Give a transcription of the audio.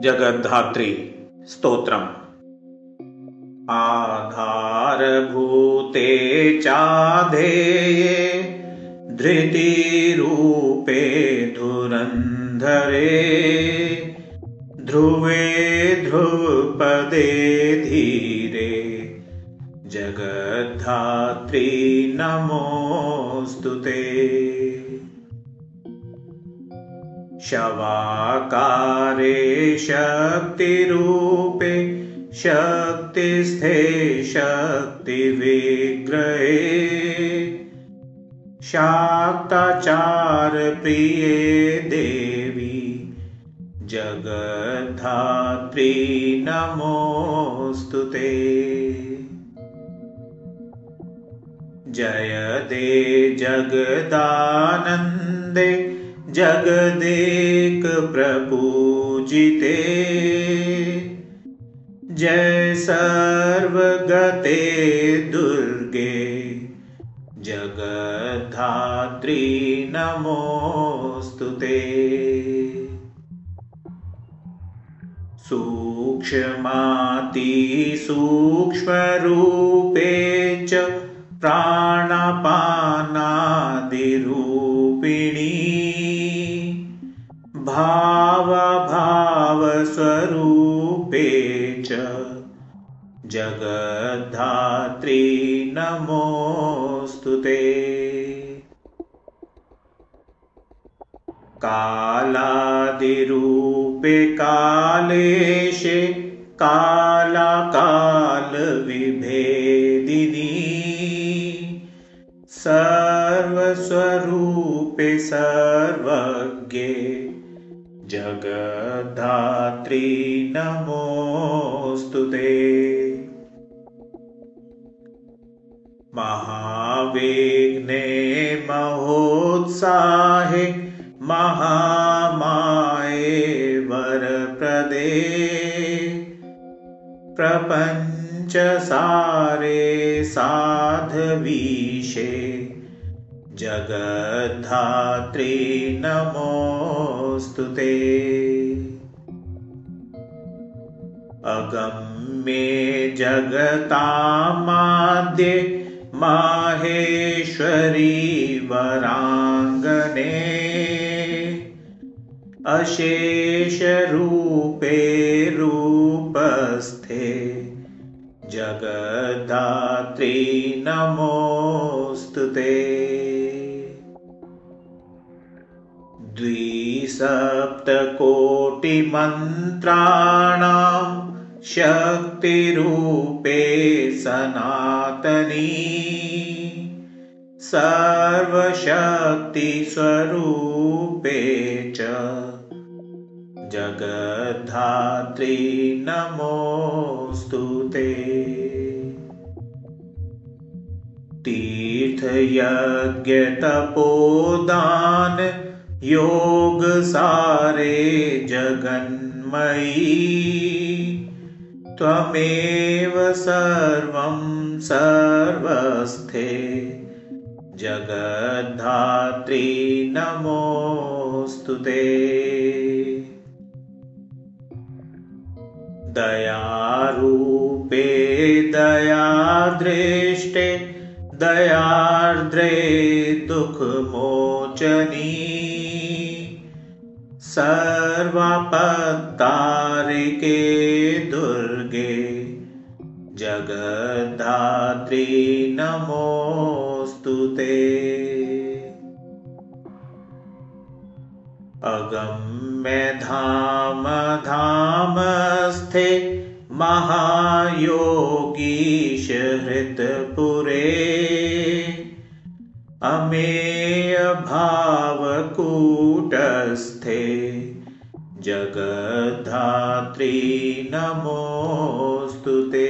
जगद्धात्री स्तोत्रम्। आधारभूते चाधेये धृतिरूपे धुरन्धरे ध्रुवे ध्रुवपदे धीरे जगद्धात्री नमोऽस्तु ते शवाकारे शक्तिरूपे शक्तिस्थे शक्तिविग्रहे शाक्ताचारप्रिये देवी जगद्धात्री नमोऽस्तु ते। जय दे जगदानन्दे जगदेक प्रपूजिते जय सर्वगते दुर्गे। जगद्धात्री नमोऽस्तु ते। सूक्ष्मरूपे च प्राणपानादिरूपिणी भावभावस्वरूपे च जगद्धात्री नमोऽस्तु ते। कालादिरूपे कालेशे कालविभेदिनी सर्वस्वरूपे सर्वज्ञे जगद्धात्री नमोऽस्तु ते। महावेग्ने महोत्साहे महामाये वरप्रदे। प्रपञ्चसारे साधवीशे। जगद्धात्री नमोऽस्तु ते। अगम्ये जगतामाद्ये माहेश्वरी वराङ्गने। अशेषरूपे रूपस्थे जगद्धात्री नमोऽस्तु ते द्विसप्तकोटिमन्त्राणां शक्तिरूपे सनातनी। सर्वशक्तिस्वरूपे च जगद्धात्री नमोऽस्तु ते। तीर्थयज्ञतपोदान योगसारे जगन्मयी। त्वमेव सर्वं सर्वस्थे। जगद्धात्री नमोऽस्तु ते। दयारूपे दयादृष्टे दयार्द्रे दुःखमोचनी सर्वपत्तारिके दुर्गे जगद्धात्री नमोऽस्तु ते। अगम्यधामधामस्थे महायोगीशहृतपुरे अमेयभावकूटस्थे जगद्धात्री नमोऽस्तु ते